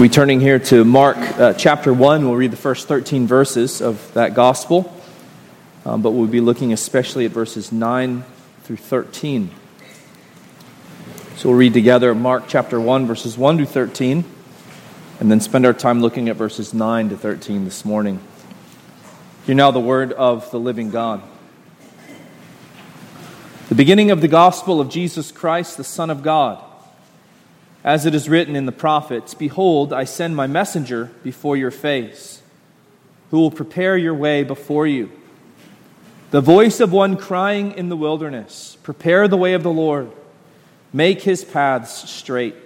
We're turning here to Mark uh, chapter 1. We'll read the first 13 verses of that gospel, um, but we'll be looking especially at verses 9 through 13. So we'll read together Mark chapter 1, verses 1 to 13, and then spend our time looking at verses 9 to 13 this morning. Hear now the word of the living God. The beginning of the gospel of Jesus Christ, the Son of God as it is written in the prophets Behold, I send my messenger before your face, who will prepare your way before you. The voice of one crying in the wilderness Prepare the way of the Lord, make his paths straight.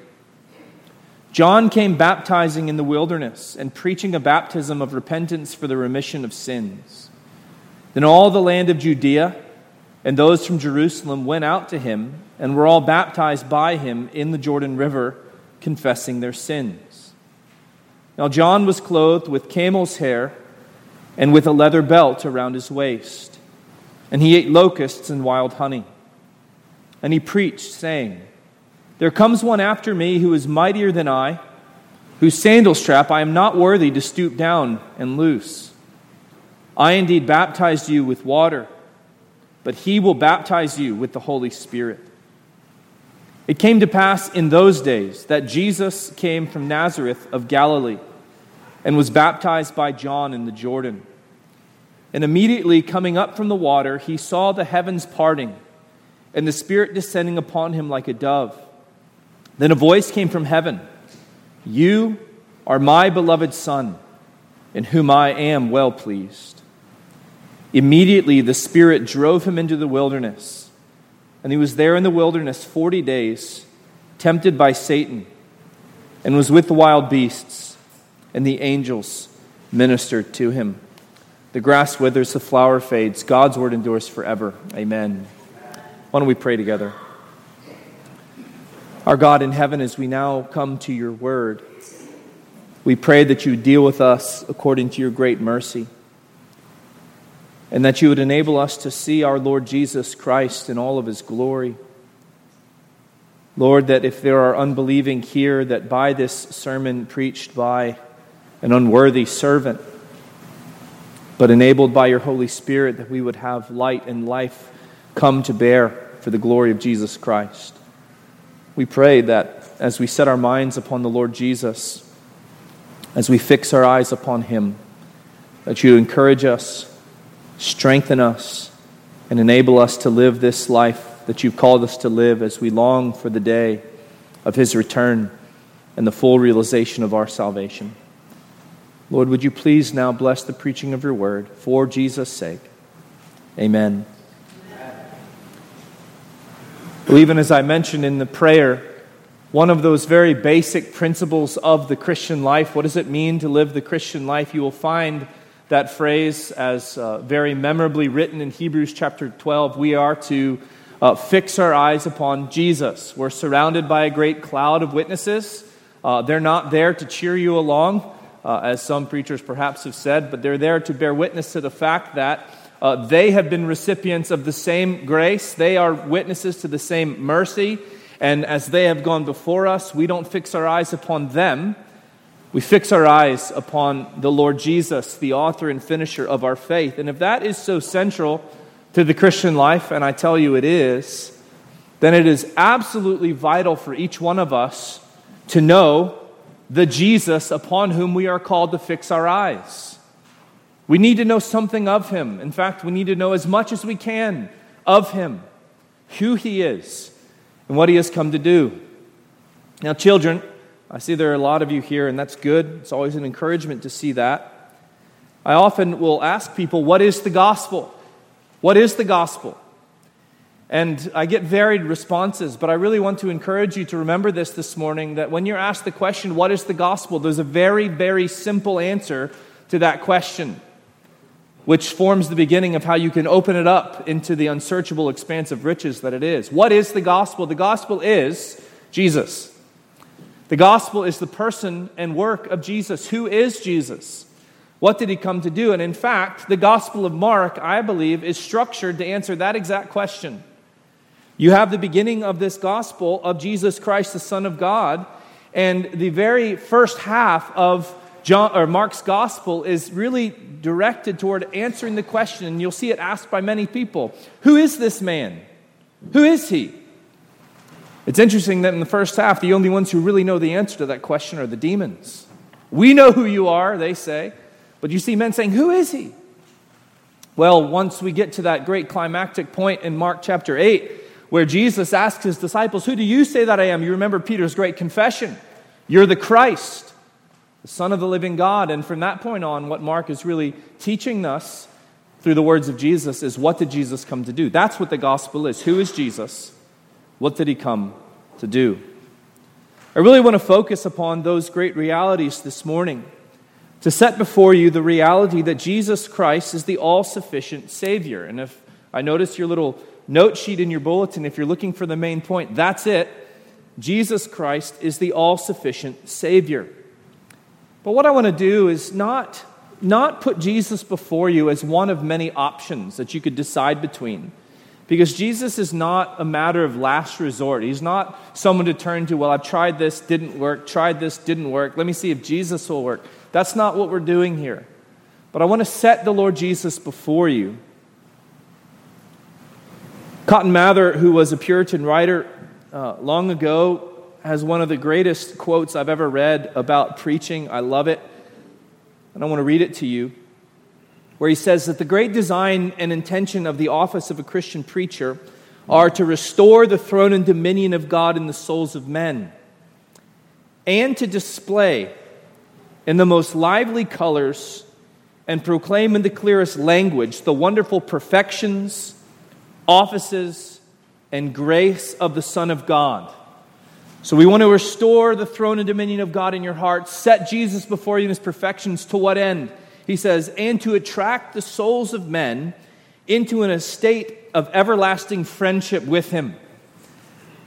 John came baptizing in the wilderness and preaching a baptism of repentance for the remission of sins. Then all the land of Judea and those from Jerusalem went out to him and were all baptized by him in the Jordan River, confessing their sins. Now, John was clothed with camel's hair and with a leather belt around his waist, and he ate locusts and wild honey. And he preached, saying, There comes one after me who is mightier than I, whose sandal strap I am not worthy to stoop down and loose. I indeed baptized you with water, but he will baptize you with the Holy Spirit. It came to pass in those days that Jesus came from Nazareth of Galilee and was baptized by John in the Jordan. And immediately coming up from the water, he saw the heavens parting and the Spirit descending upon him like a dove. Then a voice came from heaven You are my beloved Son, in whom I am well pleased. Immediately the Spirit drove him into the wilderness and he was there in the wilderness 40 days, tempted by Satan, and was with the wild beasts, and the angels ministered to him. The grass withers, the flower fades. God's word endures forever. Amen. Why don't we pray together? Our God in heaven, as we now come to your word, we pray that you deal with us according to your great mercy and that you would enable us to see our Lord Jesus Christ in all of his glory. Lord, that if there are unbelieving here, that by this sermon preached by an unworthy servant, but enabled by your Holy Spirit, that we would have light and life come to bear for the glory of Jesus Christ. We pray that as we set our minds upon the Lord Jesus, as we fix our eyes upon him, that you encourage us strengthen us, and enable us to live this life that you've called us to live as we long for the day of His return and the full realization of our salvation. Lord, would you please now bless the preaching of your word for Jesus' sake? Amen. Well, even as I mentioned in the prayer, one of those very basic principles of the Christian life, what does it mean to live the Christian life? You will find that phrase as uh, very memorably written in Hebrews chapter 12. We are to uh, fix our eyes upon Jesus. We're surrounded by a great cloud of witnesses. Uh, they're not there to cheer you along, uh, as some preachers perhaps have said, but they're there to bear witness to the fact that uh, they have been recipients of the same grace. They are witnesses to the same mercy. And as they have gone before us, we don't fix our eyes upon them we fix our eyes upon the Lord Jesus, the author and finisher of our faith. And if that is so central to the Christian life, and I tell you it is, then it is absolutely vital for each one of us to know the Jesus upon whom we are called to fix our eyes. We need to know something of him. In fact, we need to know as much as we can of him, who he is, and what he has come to do. Now, children, I see there are a lot of you here, and that's good. It's always an encouragement to see that. I often will ask people, What is the gospel? What is the gospel? And I get varied responses, but I really want to encourage you to remember this this morning that when you're asked the question, What is the gospel? there's a very, very simple answer to that question, which forms the beginning of how you can open it up into the unsearchable expanse of riches that it is. What is the gospel? The gospel is Jesus. The gospel is the person and work of Jesus. Who is Jesus? What did he come to do? And in fact, the gospel of Mark, I believe, is structured to answer that exact question. You have the beginning of this gospel of Jesus Christ, the Son of God, And the very first half of John or Mark's gospel is really directed toward answering the question, and you'll see it asked by many people Who is this man? Who is he? It's interesting that in the first half, the only ones who really know the answer to that question are the demons. We know who you are, they say. But you see men saying, Who is he? Well, once we get to that great climactic point in Mark chapter 8, where Jesus asks his disciples, Who do you say that I am? You remember Peter's great confession You're the Christ, the Son of the living God. And from that point on, what Mark is really teaching us through the words of Jesus is what did Jesus come to do? That's what the gospel is. Who is Jesus? What did he come to do? I really want to focus upon those great realities this morning to set before you the reality that Jesus Christ is the all sufficient Savior. And if I notice your little note sheet in your bulletin, if you're looking for the main point, that's it. Jesus Christ is the all sufficient Savior. But what I want to do is not, not put Jesus before you as one of many options that you could decide between. Because Jesus is not a matter of last resort. He's not someone to turn to, well, I've tried this, didn't work, tried this, didn't work. Let me see if Jesus will work. That's not what we're doing here. But I want to set the Lord Jesus before you. Cotton Mather, who was a Puritan writer uh, long ago, has one of the greatest quotes I've ever read about preaching. I love it. And I want to read it to you where he says that the great design and intention of the office of a Christian preacher are to restore the throne and dominion of God in the souls of men, and to display in the most lively colors and proclaim in the clearest language the wonderful perfections, offices, and grace of the Son of God. So, we want to restore the throne and dominion of God in your heart, set Jesus before you in his perfections. To what end? He says, and to attract the souls of men into an estate of everlasting friendship with Him.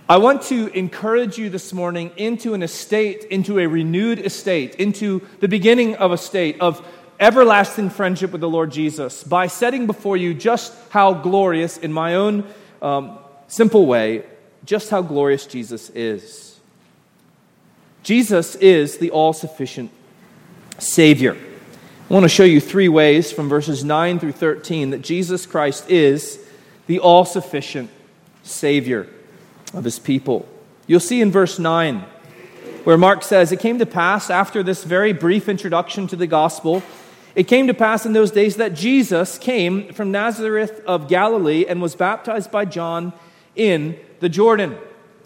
I want to encourage you this morning into an estate, into a renewed estate, into the beginning of a state of everlasting friendship with the Lord Jesus by setting before you just how glorious, in my own um, simple way, just how glorious Jesus is. Jesus is the all sufficient Savior. I want to show you three ways from verses 9 through 13 that Jesus Christ is the all sufficient Savior of his people. You'll see in verse 9 where Mark says, It came to pass after this very brief introduction to the gospel, it came to pass in those days that Jesus came from Nazareth of Galilee and was baptized by John in the Jordan.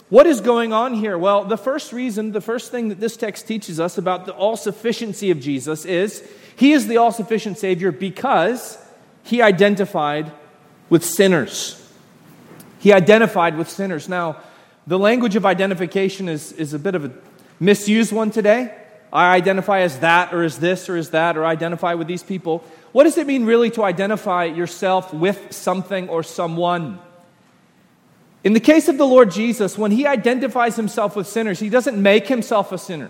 What is going on here? Well, the first reason, the first thing that this text teaches us about the all sufficiency of Jesus is he is the all sufficient Savior because he identified with sinners. He identified with sinners. Now, the language of identification is, is a bit of a misused one today. I identify as that or as this or as that or identify with these people. What does it mean really to identify yourself with something or someone? In the case of the Lord Jesus, when he identifies himself with sinners, he doesn't make himself a sinner,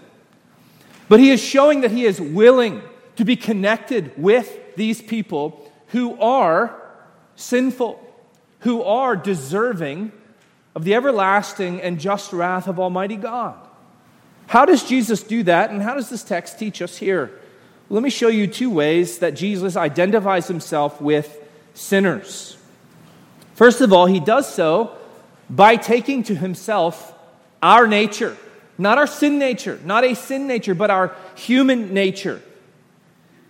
but he is showing that he is willing to be connected with these people who are sinful, who are deserving of the everlasting and just wrath of Almighty God. How does Jesus do that, and how does this text teach us here? Let me show you two ways that Jesus identifies himself with sinners. First of all, he does so by taking to himself our nature, not our sin nature, not a sin nature, but our human nature.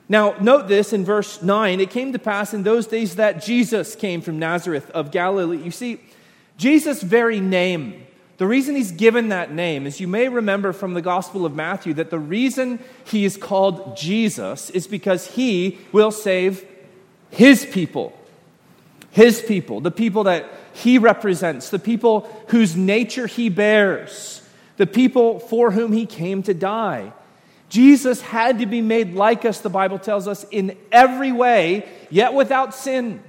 Now, note this in verse 9. It came to pass in those days that Jesus came from Nazareth of Galilee. You see, Jesus' very name, the reason he's given that name is you may remember from the Gospel of Matthew that the reason he is called Jesus is because he will save his people. His people, the people that he represents, the people whose nature he bears, the people for whom he came to die. Jesus had to be made like us, the Bible tells us, in every way, yet without sin.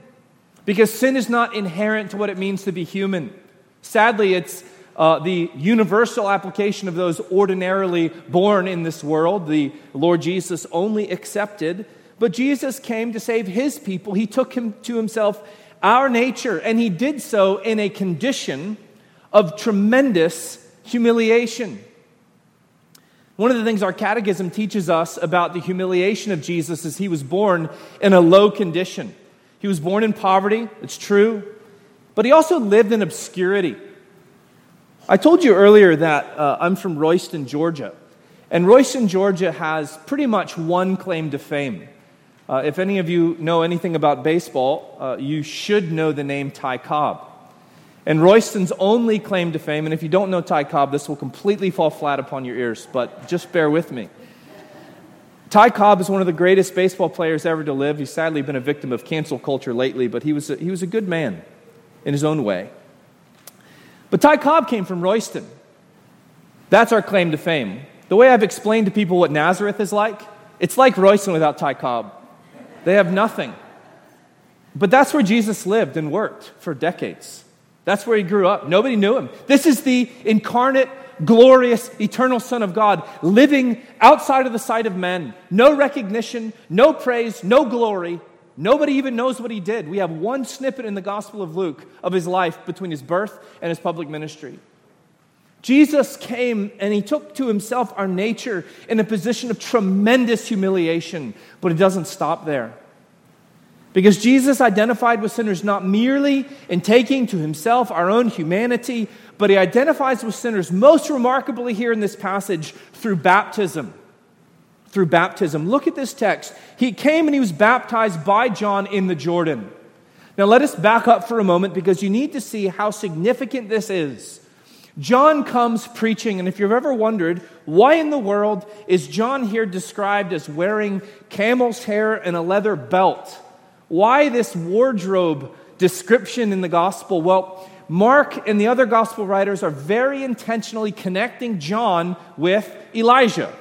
Because sin is not inherent to what it means to be human. Sadly, it's uh, the universal application of those ordinarily born in this world, the Lord Jesus only accepted. But Jesus came to save his people. He took him to himself our nature, and he did so in a condition of tremendous humiliation. One of the things our catechism teaches us about the humiliation of Jesus is he was born in a low condition. He was born in poverty, it's true, but he also lived in obscurity. I told you earlier that uh, I'm from Royston, Georgia. And Royston, Georgia has pretty much one claim to fame. Uh, if any of you know anything about baseball, uh, you should know the name Ty Cobb. And Royston's only claim to fame, and if you don't know Ty Cobb, this will completely fall flat upon your ears, but just bear with me. Ty Cobb is one of the greatest baseball players ever to live. He's sadly been a victim of cancel culture lately, but he was a, he was a good man in his own way. But Ty Cobb came from Royston. That's our claim to fame. The way I've explained to people what Nazareth is like, it's like Royston without Ty Cobb. They have nothing. But that's where Jesus lived and worked for decades. That's where he grew up. Nobody knew him. This is the incarnate, glorious, eternal Son of God living outside of the sight of men. No recognition, no praise, no glory. Nobody even knows what he did. We have one snippet in the Gospel of Luke of his life between his birth and his public ministry. Jesus came and he took to himself our nature in a position of tremendous humiliation, but it doesn't stop there. Because Jesus identified with sinners not merely in taking to himself our own humanity, but he identifies with sinners most remarkably here in this passage through baptism. Through baptism. Look at this text. He came and he was baptized by John in the Jordan. Now let us back up for a moment because you need to see how significant this is. John comes preaching, and if you've ever wondered, why in the world is John here described as wearing camel's hair and a leather belt? Why this wardrobe description in the gospel? Well, Mark and the other gospel writers are very intentionally connecting John with Elijah.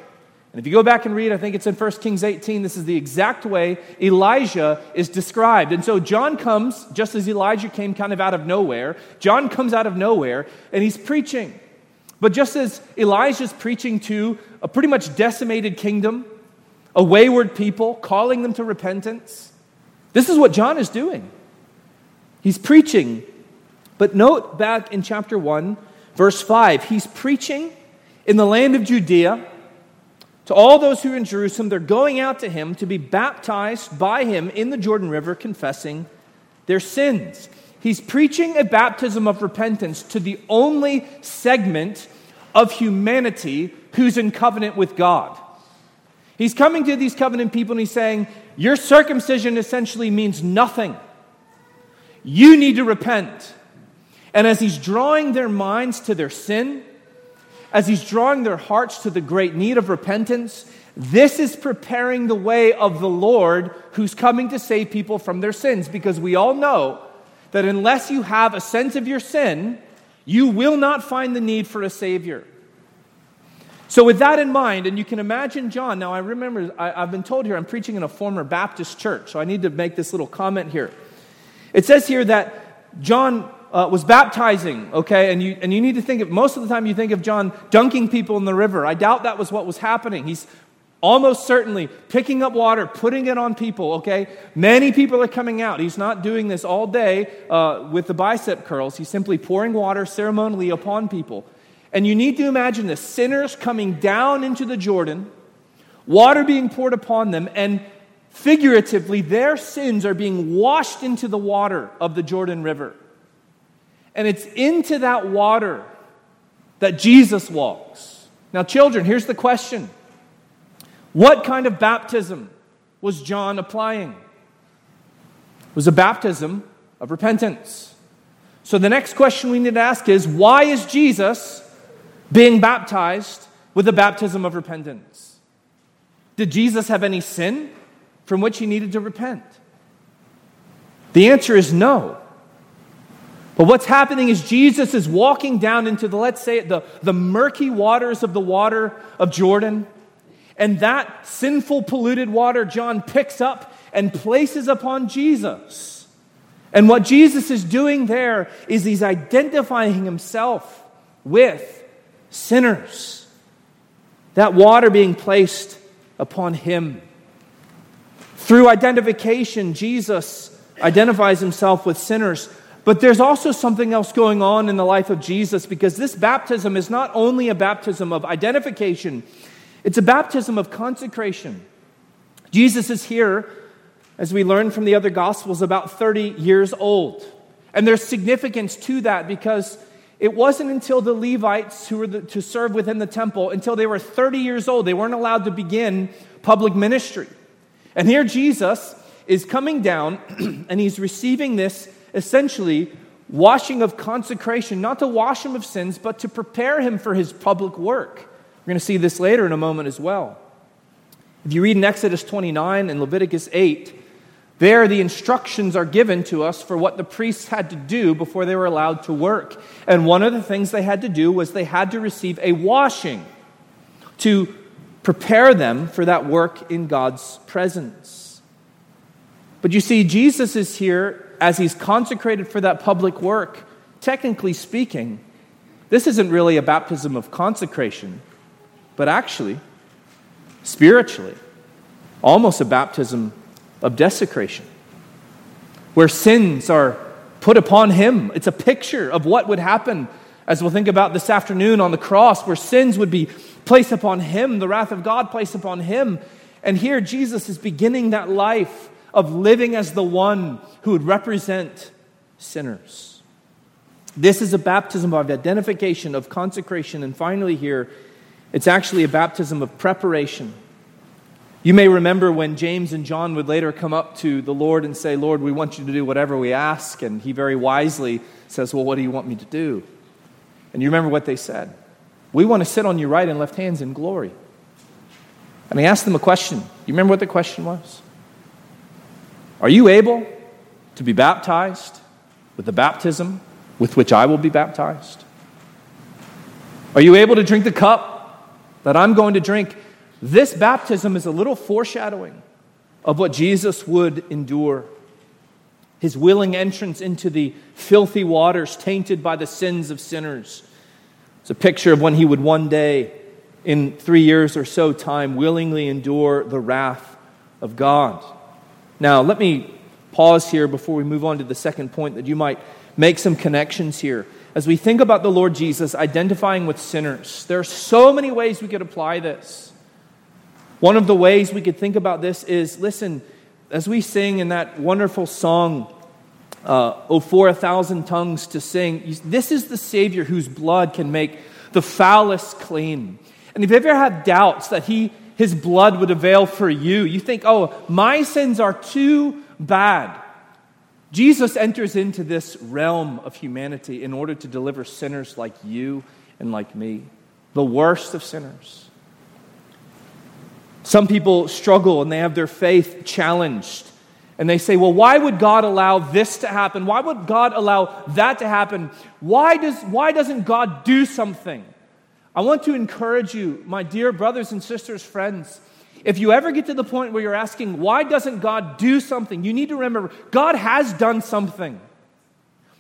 And if you go back and read, I think it's in 1 Kings 18, this is the exact way Elijah is described. And so John comes, just as Elijah came kind of out of nowhere, John comes out of nowhere and he's preaching. But just as Elijah's preaching to a pretty much decimated kingdom, a wayward people, calling them to repentance, this is what John is doing. He's preaching. But note back in chapter 1, verse 5, he's preaching in the land of Judea to all those who are in Jerusalem, they're going out to him to be baptized by him in the Jordan River, confessing their sins. He's preaching a baptism of repentance to the only segment of humanity who's in covenant with God. He's coming to these covenant people and he's saying, Your circumcision essentially means nothing. You need to repent. And as he's drawing their minds to their sin, as he's drawing their hearts to the great need of repentance, this is preparing the way of the Lord who's coming to save people from their sins. Because we all know that unless you have a sense of your sin, you will not find the need for a Savior. So, with that in mind, and you can imagine John, now I remember, I, have been told here I'm preaching in a former Baptist church, so I need to make this little comment here. It says here that John uh, was baptizing, okay? And you, and you need to think of, most of the time you think of John dunking people in the river. I doubt that was what was happening. He's almost certainly picking up water, putting it on people, okay? Many people are coming out. He's not doing this all day uh, with the bicep curls. He's simply pouring water ceremonially upon people. And you need to imagine the sinners coming down into the Jordan, water being poured upon them, and figuratively, their sins are being washed into the water of the Jordan River. And it's into that water that Jesus walks. Now, children, here's the question What kind of baptism was John applying? It was a baptism of repentance. So, the next question we need to ask is why is Jesus being baptized with the baptism of repentance? Did Jesus have any sin from which he needed to repent? The answer is no. But what's happening is Jesus is walking down into the, let's say, the, the murky waters of the water of Jordan. And that sinful, polluted water, John picks up and places upon Jesus. And what Jesus is doing there is he's identifying himself with sinners. That water being placed upon him. Through identification, Jesus identifies himself with sinners but there's also something else going on in the life of Jesus because this baptism is not only a baptism of identification, It's a baptism of consecration. Jesus is here, as we learn from the other Gospels, about 30 years old. And there's significance to that because it wasn't until the Levites who were the, to serve within the temple, until they were 30 years old, they weren't allowed to begin public ministry. And here Jesus is coming down and he's receiving this essentially washing of consecration, not to wash him of sins, but to prepare him for his public work. We're going to see this later in a moment as well. If you read in Exodus 29 and Leviticus 8, there, the instructions are given to us for what the priests had to do before they were allowed to work. And one of the things they had to do was they had to receive a washing to prepare them for that work in God's presence. But you see, Jesus is here as he's consecrated for that public work. Technically speaking, this isn't really a baptism of consecration, but actually, spiritually, almost a baptism of desecration, where sins are put upon him. It's a picture of what would happen, as we'll think about this afternoon on the cross, where sins would be placed upon him, the wrath of God placed upon him. And here Jesus is beginning that life of living as the one who would represent sinners. This is a baptism of identification, of consecration, and finally, here, it's actually a baptism of preparation you may remember when James and John would later come up to the Lord and say, Lord, we want you to do whatever we ask. And he very wisely says, Well, what do you want me to do? And you remember what they said? We want to sit on your right and left hands in glory. And he asked them a question. You remember what the question was? Are you able to be baptized with the baptism with which I will be baptized? Are you able to drink the cup that I'm going to drink? This baptism is a little foreshadowing of what Jesus would endure. His willing entrance into the filthy waters tainted by the sins of sinners. It's a picture of when he would one day, in three years or so time, willingly endure the wrath of God. Now, let me pause here before we move on to the second point that you might make some connections here. As we think about the Lord Jesus identifying with sinners, there are so many ways we could apply this. One of the ways we could think about this is listen, as we sing in that wonderful song, uh, Oh, for a thousand tongues to sing, this is the Savior whose blood can make the foulest clean. And if you ever had doubts that he, his blood would avail for you, you think, oh, my sins are too bad. Jesus enters into this realm of humanity in order to deliver sinners like you and like me, the worst of sinners. Some people struggle and they have their faith challenged. And they say, well, why would God allow this to happen? Why would God allow that to happen? Why, does, why doesn't God do something? I want to encourage you, my dear brothers and sisters, friends. If you ever get to the point where you're asking, why doesn't God do something? You need to remember, God has done something.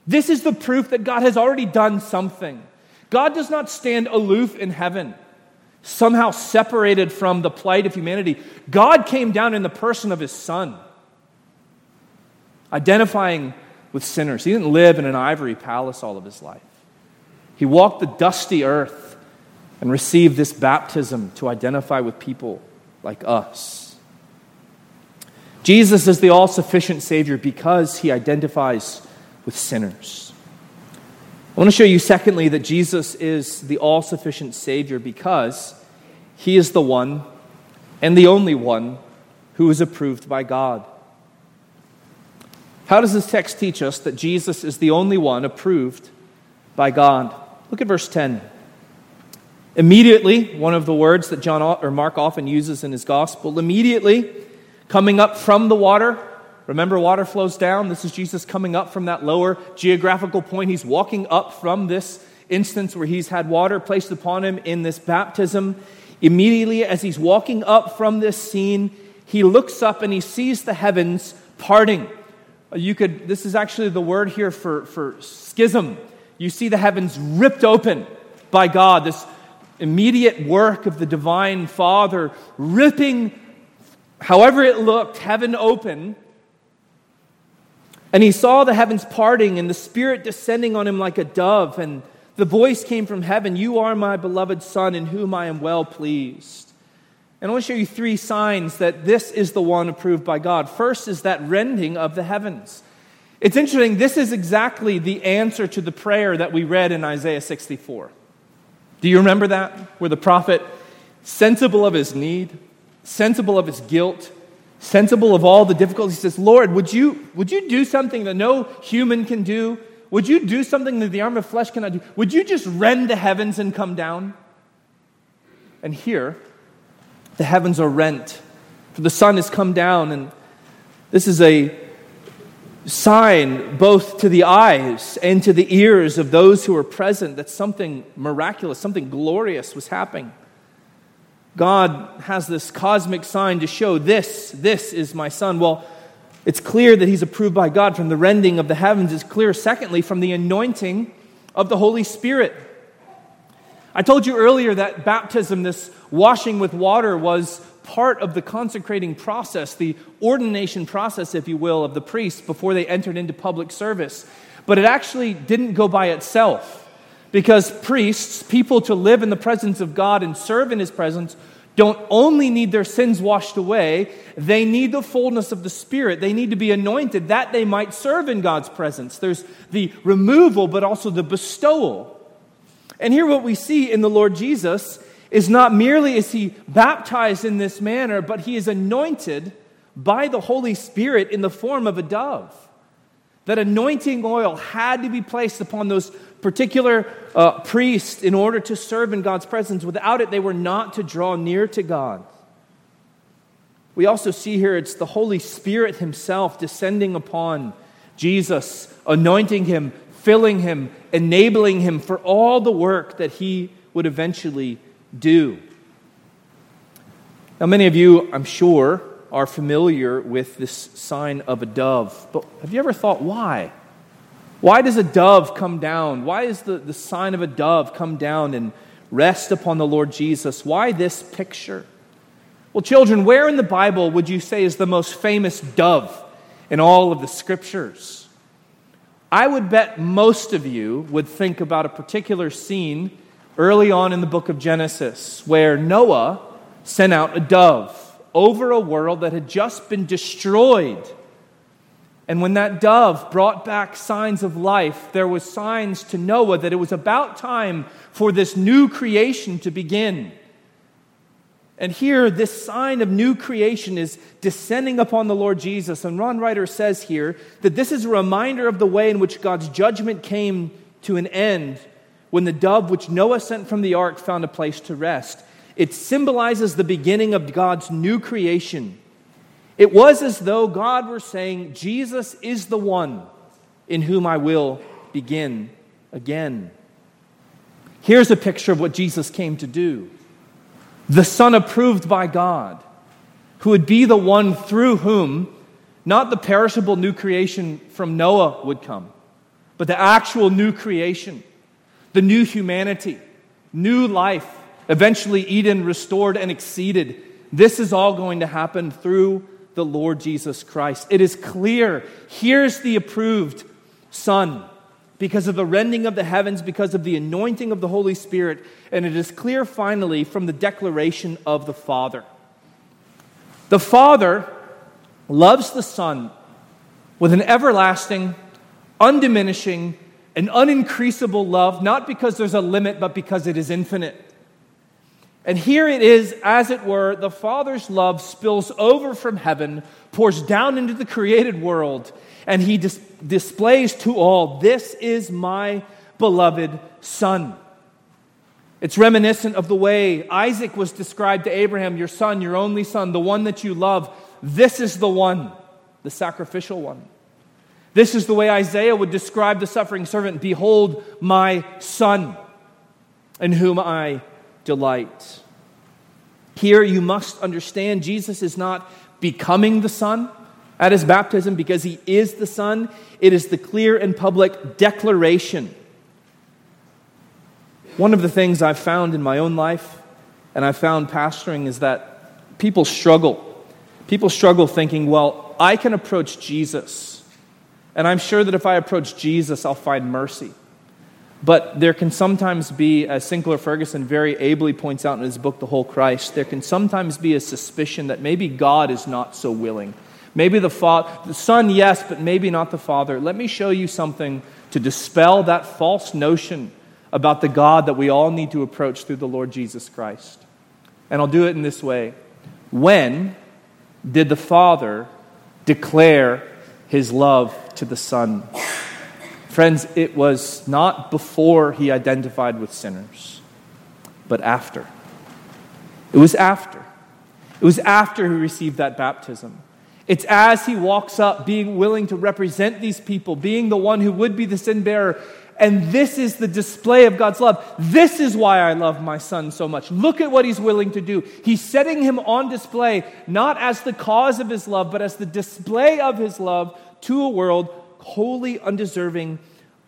This is the proof that God has already done something. God does not stand aloof in heaven somehow separated from the plight of humanity. God came down in the person of his son, identifying with sinners. He didn't live in an ivory palace all of his life. He walked the dusty earth and received this baptism to identify with people like us. Jesus is the all sufficient Savior because he identifies with sinners. I want to show you, secondly, that Jesus is the all sufficient Savior because he is the one and the only one who is approved by God. How does this text teach us that Jesus is the only one approved by God? Look at verse 10. Immediately, one of the words that John or Mark often uses in his gospel, immediately coming up from the water, Remember, water flows down. This is Jesus coming up from that lower geographical point. He's walking up from this instance where he's had water placed upon him in this baptism. Immediately, as he's walking up from this scene, he looks up and he sees the heavens parting. You could, this is actually the word here for, for schism. You see the heavens ripped open by God, this immediate work of the divine Father ripping, however it looked, heaven open and he saw the heavens parting and the Spirit descending on him like a dove. And the voice came from heaven You are my beloved Son, in whom I am well pleased. And I want to show you three signs that this is the one approved by God. First is that rending of the heavens. It's interesting, this is exactly the answer to the prayer that we read in Isaiah 64. Do you remember that? Where the prophet, sensible of his need, sensible of his guilt, sensible of all the difficulties, says, Lord, would you, would you do something that no human can do? Would you do something that the arm of flesh cannot do? Would you just rend the heavens and come down? And here, the heavens are rent, for the Son has come down, and this is a sign both to the eyes and to the ears of those who are present that something miraculous, something glorious was happening. God has this cosmic sign to show this, this is my son. Well, it's clear that he's approved by God from the rending of the heavens. It's clear, secondly, from the anointing of the Holy Spirit. I told you earlier that baptism, this washing with water, was part of the consecrating process, the ordination process, if you will, of the priests before they entered into public service. But it actually didn't go by itself because priests, people to live in the presence of God and serve in his presence, don't only need their sins washed away, they need the fullness of the Spirit. They need to be anointed that they might serve in God's presence. There's the removal, but also the bestowal. And here, what we see in the Lord Jesus is not merely is he baptized in this manner, but he is anointed by the Holy Spirit in the form of a dove. That anointing oil had to be placed upon those particular uh, priests in order to serve in God's presence. Without it, they were not to draw near to God. We also see here it's the Holy Spirit Himself descending upon Jesus, anointing Him, filling Him, enabling Him for all the work that He would eventually do. Now, many of you, I'm sure, are familiar with this sign of a dove, but have you ever thought why? Why does a dove come down? Why is the, the sign of a dove come down and rest upon the Lord Jesus? Why this picture? Well, children, where in the Bible would you say is the most famous dove in all of the scriptures? I would bet most of you would think about a particular scene early on in the book of Genesis where Noah sent out a dove over a world that had just been destroyed. And when that dove brought back signs of life, there was signs to Noah that it was about time for this new creation to begin. And here, this sign of new creation is descending upon the Lord Jesus. And Ron Ryder says here that this is a reminder of the way in which God's judgment came to an end when the dove which Noah sent from the ark found a place to rest. It symbolizes the beginning of God's new creation. It was as though God were saying, Jesus is the one in whom I will begin again. Here's a picture of what Jesus came to do the Son approved by God, who would be the one through whom not the perishable new creation from Noah would come, but the actual new creation the new humanity, new life, eventually Eden restored and exceeded. This is all going to happen through the Lord Jesus Christ. It is clear. Here's the approved Son because of the rending of the heavens, because of the anointing of the Holy Spirit. And it is clear finally from the declaration of the Father. The Father loves the Son with an everlasting, undiminishing, an unincreasable love, not because there's a limit, but because it is infinite. And here it is, as it were, the Father's love spills over from heaven, pours down into the created world, and he dis- displays to all, This is my beloved Son. It's reminiscent of the way Isaac was described to Abraham, your son, your only son, the one that you love. This is the one, the sacrificial one. This is the way Isaiah would describe the suffering servant Behold, my son, in whom I delight. Here you must understand Jesus is not becoming the Son at his baptism because he is the Son. It is the clear and public declaration. One of the things I've found in my own life and I've found pastoring is that people struggle. People struggle thinking, well, I can approach Jesus and I'm sure that if I approach Jesus, I'll find mercy. But there can sometimes be, as Sinclair Ferguson very ably points out in his book, The Whole Christ, there can sometimes be a suspicion that maybe God is not so willing. Maybe the, fa- the Son, yes, but maybe not the Father. Let me show you something to dispel that false notion about the God that we all need to approach through the Lord Jesus Christ. And I'll do it in this way. When did the Father declare his love to the Son? Friends, it was not before he identified with sinners, but after. It was after. It was after he received that baptism. It's as he walks up, being willing to represent these people, being the one who would be the sin bearer. And this is the display of God's love. This is why I love my son so much. Look at what he's willing to do. He's setting him on display, not as the cause of his love, but as the display of his love to a world wholly undeserving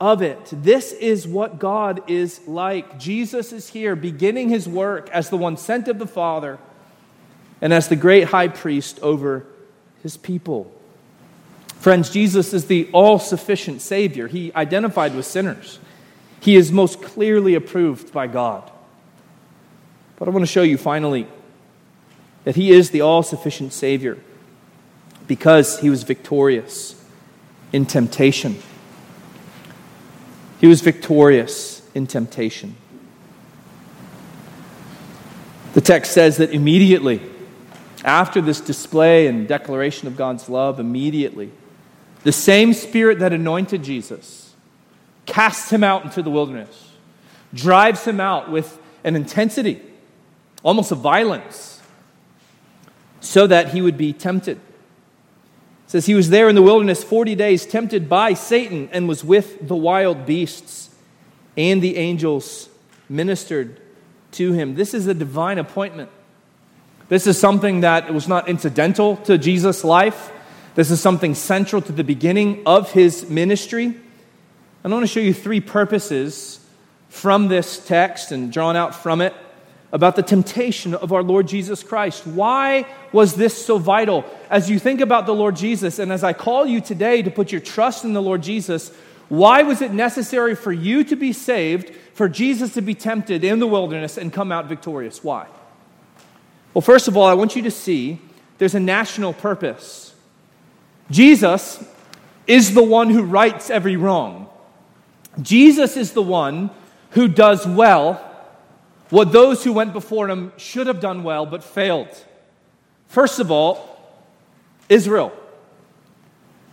of it. This is what God is like. Jesus is here beginning his work as the one sent of the Father and as the great high priest over his people. Friends, Jesus is the all sufficient Savior. He identified with sinners, he is most clearly approved by God. But I want to show you finally that he is the all sufficient Savior because he was victorious in temptation. He was victorious in temptation. The text says that immediately, after this display and declaration of God's love, immediately, the same Spirit that anointed Jesus casts him out into the wilderness, drives him out with an intensity, almost a violence, so that he would be tempted says he was there in the wilderness 40 days, tempted by Satan, and was with the wild beasts, and the angels ministered to him. This is a divine appointment. This is something that was not incidental to Jesus' life. This is something central to the beginning of his ministry. I want to show you three purposes from this text and drawn out from it about the temptation of our Lord Jesus Christ. Why was this so vital? As you think about the Lord Jesus, and as I call you today to put your trust in the Lord Jesus, why was it necessary for you to be saved, for Jesus to be tempted in the wilderness and come out victorious? Why? Well, first of all, I want you to see there's a national purpose. Jesus is the one who rights every wrong. Jesus is the one who does well what those who went before him should have done well but failed. First of all, Israel.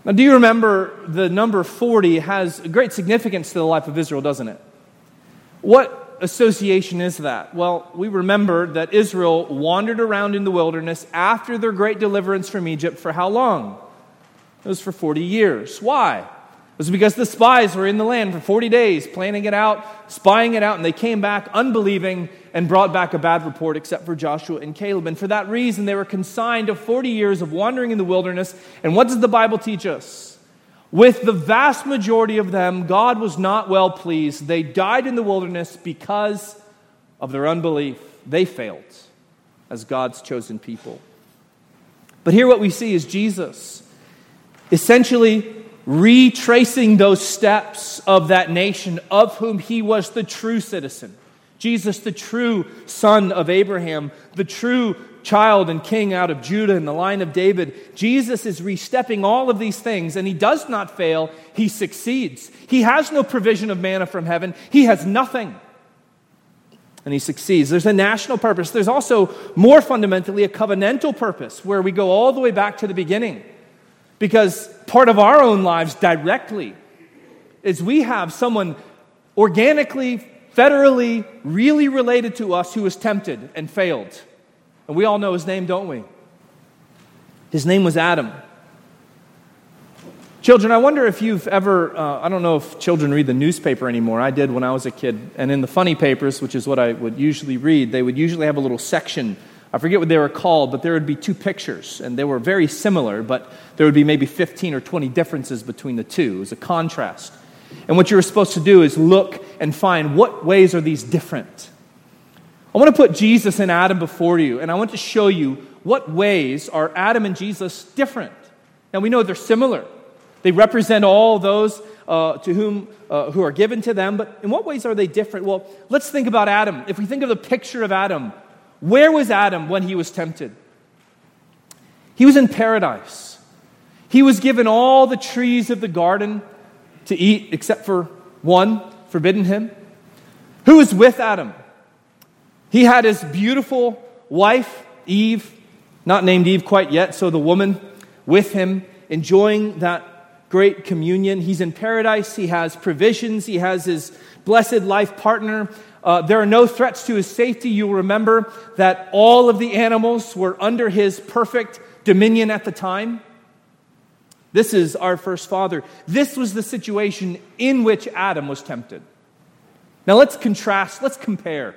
Now, do you remember the number 40 has great significance to the life of Israel, doesn't it? What association is that? Well, we remember that Israel wandered around in the wilderness after their great deliverance from Egypt for how long? It was for 40 years. Why? It was because the spies were in the land for 40 days, planning it out, spying it out, and they came back unbelieving and brought back a bad report, except for Joshua and Caleb. And for that reason, they were consigned to 40 years of wandering in the wilderness. And what does the Bible teach us? With the vast majority of them, God was not well pleased. They died in the wilderness because of their unbelief. They failed as God's chosen people. But here, what we see is Jesus essentially retracing those steps of that nation of whom he was the true citizen. Jesus, the true son of Abraham, the true child and king out of Judah in the line of David. Jesus is restepping all of these things, and he does not fail, he succeeds. He has no provision of manna from heaven, he has nothing. And he succeeds. There's a national purpose. There's also, more fundamentally, a covenantal purpose where we go all the way back to the beginning. Because part of our own lives directly is we have someone organically, federally, really related to us who was tempted and failed. And we all know his name, don't we? His name was Adam. Children, I wonder if you've ever, uh, I don't know if children read the newspaper anymore. I did when I was a kid. And in the funny papers, which is what I would usually read, they would usually have a little section I forget what they were called, but there would be two pictures, and they were very similar, but there would be maybe 15 or 20 differences between the two. It was a contrast. And what you were supposed to do is look and find what ways are these different. I want to put Jesus and Adam before you, and I want to show you what ways are Adam and Jesus different. Now, we know they're similar. They represent all those uh, to whom uh, who are given to them. But in what ways are they different? Well, let's think about Adam. If we think of the picture of Adam, where was Adam when he was tempted? He was in paradise. He was given all the trees of the garden to eat except for one forbidden him. Who was with Adam? He had his beautiful wife, Eve, not named Eve quite yet, so the woman with him, enjoying that great communion. He's in paradise, he has provisions, he has his blessed life partner. Uh, there are no threats to his safety. You'll remember that all of the animals were under his perfect dominion at the time. This is our first father. This was the situation in which Adam was tempted. Now let's contrast, let's compare.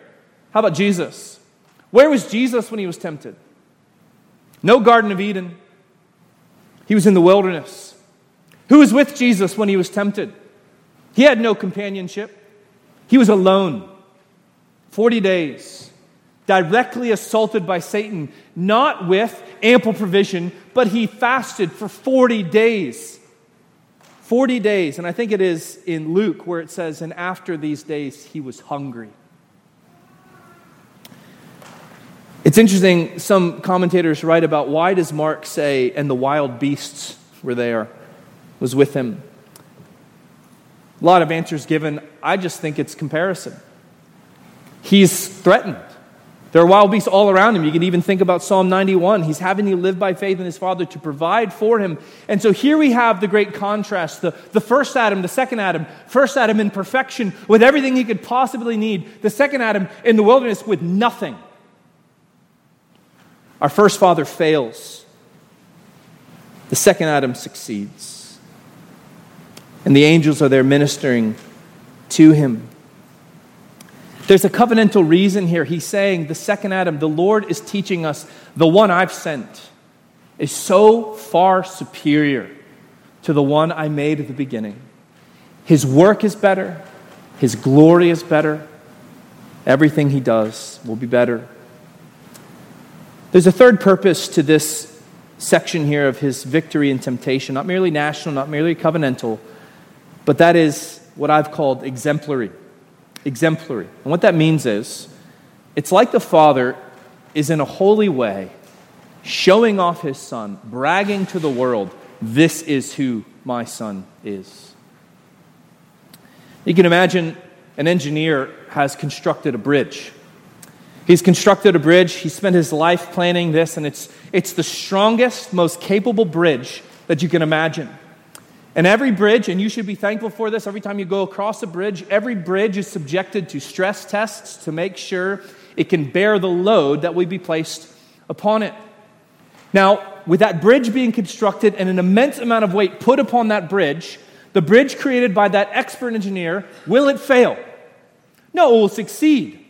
How about Jesus? Where was Jesus when he was tempted? No Garden of Eden. He was in the wilderness. Who was with Jesus when he was tempted? He had no companionship. He was alone. 40 days, directly assaulted by Satan, not with ample provision, but he fasted for 40 days. 40 days. And I think it is in Luke where it says, and after these days, he was hungry. It's interesting, some commentators write about why does Mark say, and the wild beasts were there, was with him. A lot of answers given. I just think it's comparison. He's threatened. There are wild beasts all around him. You can even think about Psalm 91. He's having to live by faith in his Father to provide for him. And so here we have the great contrast the, the first Adam, the second Adam. First Adam in perfection with everything he could possibly need. The second Adam in the wilderness with nothing. Our first father fails, the second Adam succeeds. And the angels are there ministering to him. There's a covenantal reason here. He's saying, the second Adam, the Lord is teaching us, the one I've sent is so far superior to the one I made at the beginning. His work is better, his glory is better, everything he does will be better. There's a third purpose to this section here of his victory in temptation, not merely national, not merely covenantal, but that is what I've called exemplary. Exemplary. And what that means is it's like the Father is in a holy way showing off his Son, bragging to the world, this is who my Son is. You can imagine an engineer has constructed a bridge. He's constructed a bridge. He spent his life planning this, and it's, it's the strongest, most capable bridge that you can imagine. And every bridge, and you should be thankful for this, every time you go across a bridge, every bridge is subjected to stress tests to make sure it can bear the load that will be placed upon it. Now, with that bridge being constructed and an immense amount of weight put upon that bridge, the bridge created by that expert engineer, will it fail? No, it will succeed.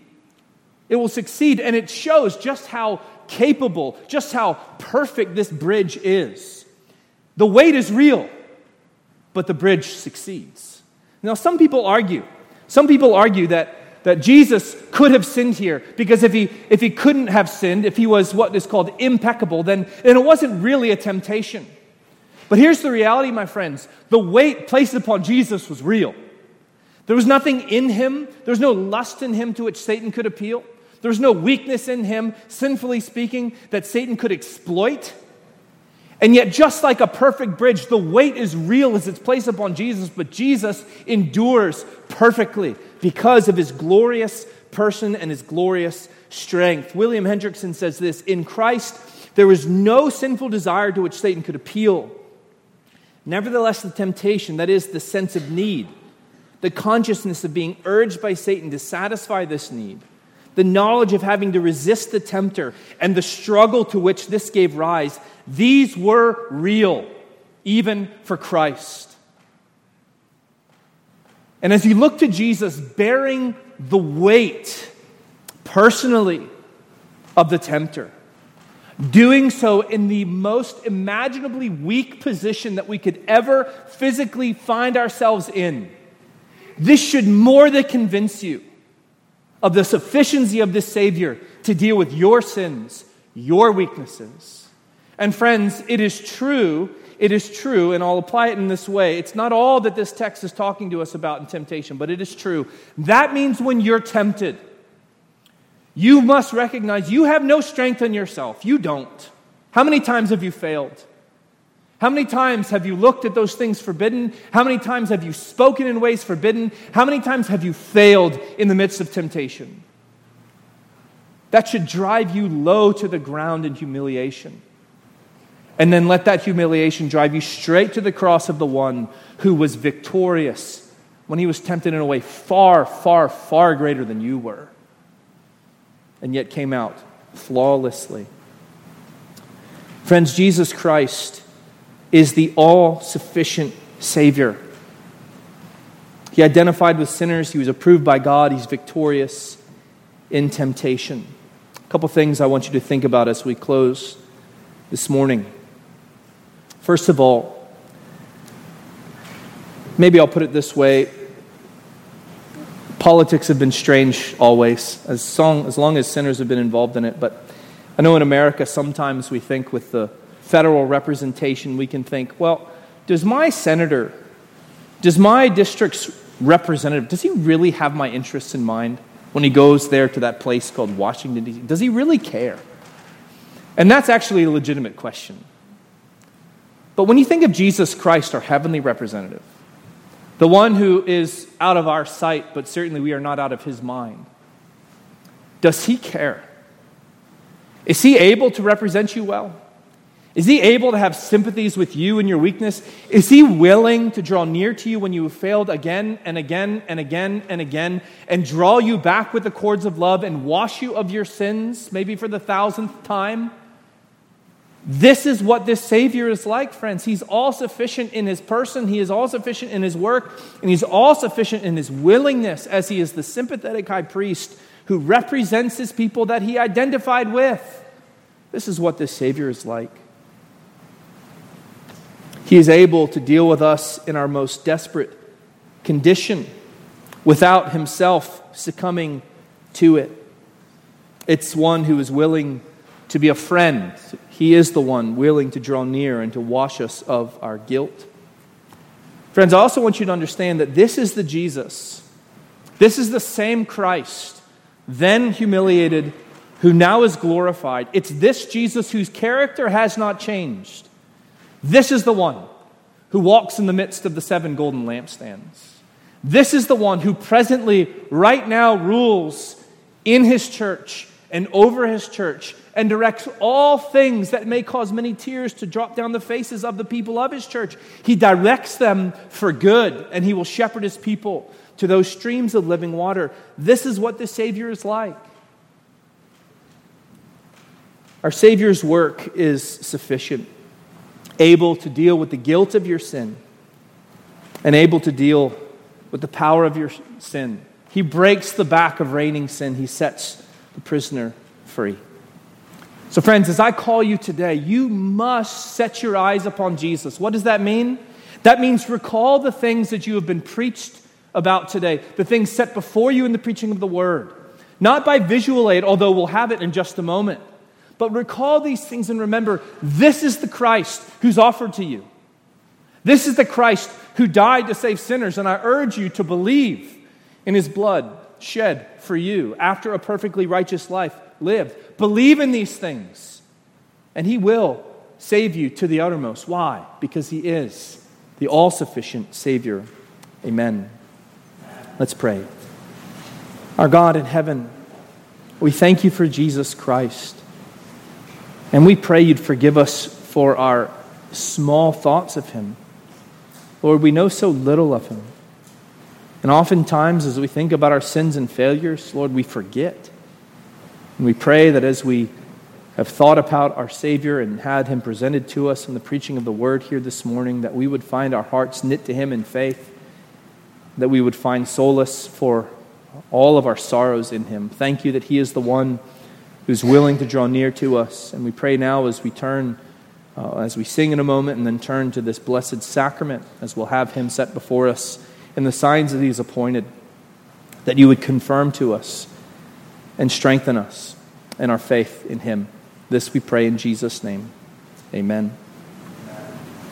It will succeed, and it shows just how capable, just how perfect this bridge is. The weight is real, but the bridge succeeds. Now, some people argue, some people argue that, that Jesus could have sinned here because if he, if he couldn't have sinned, if he was what is called impeccable, then, then it wasn't really a temptation. But here's the reality, my friends the weight placed upon Jesus was real. There was nothing in him, there was no lust in him to which Satan could appeal. There was no weakness in him, sinfully speaking, that Satan could exploit. And yet, just like a perfect bridge, the weight is real as it's placed upon Jesus, but Jesus endures perfectly because of his glorious person and his glorious strength. William Hendriksen says this In Christ, there was no sinful desire to which Satan could appeal. Nevertheless, the temptation, that is, the sense of need, the consciousness of being urged by Satan to satisfy this need, the knowledge of having to resist the tempter, and the struggle to which this gave rise, these were real, even for Christ. And as you look to Jesus bearing the weight personally of the tempter, doing so in the most imaginably weak position that we could ever physically find ourselves in, this should more than convince you of the sufficiency of this Savior to deal with your sins, your weaknesses. And friends, it is true, it is true, and I'll apply it in this way. It's not all that this text is talking to us about in temptation, but it is true. That means when you're tempted, you must recognize you have no strength in yourself. You don't. How many times have you failed? How many times have you looked at those things forbidden? How many times have you spoken in ways forbidden? How many times have you failed in the midst of temptation? That should drive you low to the ground in humiliation. And then let that humiliation drive you straight to the cross of the one who was victorious when he was tempted in a way far, far, far greater than you were, and yet came out flawlessly. Friends, Jesus Christ is the all sufficient Savior. He identified with sinners, he was approved by God, he's victorious in temptation. A couple things I want you to think about as we close this morning. First of all, maybe I'll put it this way politics have been strange always, as long, as long as sinners have been involved in it. But I know in America, sometimes we think with the federal representation, we can think, well, does my senator, does my district's representative, does he really have my interests in mind when he goes there to that place called Washington, D.C.? Does he really care? And that's actually a legitimate question. But when you think of Jesus Christ, our heavenly representative, the one who is out of our sight, but certainly we are not out of his mind, does he care? Is he able to represent you well? Is he able to have sympathies with you in your weakness? Is he willing to draw near to you when you have failed again and again and again and again and draw you back with the cords of love and wash you of your sins, maybe for the thousandth time? This is what this Savior is like, friends. He's all sufficient in his person, he is all sufficient in his work, and he's all sufficient in his willingness as he is the sympathetic high priest who represents his people that he identified with. This is what this Savior is like. He is able to deal with us in our most desperate condition without himself succumbing to it. It's one who is willing to be a friend. He is the one willing to draw near and to wash us of our guilt. Friends, I also want you to understand that this is the Jesus. This is the same Christ, then humiliated, who now is glorified. It's this Jesus whose character has not changed. This is the one who walks in the midst of the seven golden lampstands. This is the one who presently, right now, rules in his church and over his church and directs all things that may cause many tears to drop down the faces of the people of his church. He directs them for good, and he will shepherd his people to those streams of living water. This is what the Savior is like. Our Savior's work is sufficient, able to deal with the guilt of your sin, and able to deal with the power of your sin. He breaks the back of reigning sin, he sets the prisoner free. So, friends, as I call you today, you must set your eyes upon Jesus. What does that mean? That means recall the things that you have been preached about today, the things set before you in the preaching of the word. Not by visual aid, although we'll have it in just a moment, but recall these things and remember this is the Christ who's offered to you. This is the Christ who died to save sinners, and I urge you to believe in his blood shed for you after a perfectly righteous life lived. Believe in these things, and He will save you to the uttermost. Why? Because He is the all sufficient Savior. Amen. Let's pray. Our God in heaven, we thank you for Jesus Christ. And we pray you'd forgive us for our small thoughts of him. Lord, we know so little of him. And oftentimes, as we think about our sins and failures, Lord, we forget. And we pray that as we have thought about our Savior and had Him presented to us in the preaching of the Word here this morning, that we would find our hearts knit to Him in faith, that we would find solace for all of our sorrows in Him. Thank you that He is the one who's willing to draw near to us. And we pray now as we turn, uh, as we sing in a moment, and then turn to this blessed sacrament, as we'll have Him set before us in the signs that He's appointed, that you would confirm to us and strengthen us in our faith in Him. This we pray in Jesus' name. Amen.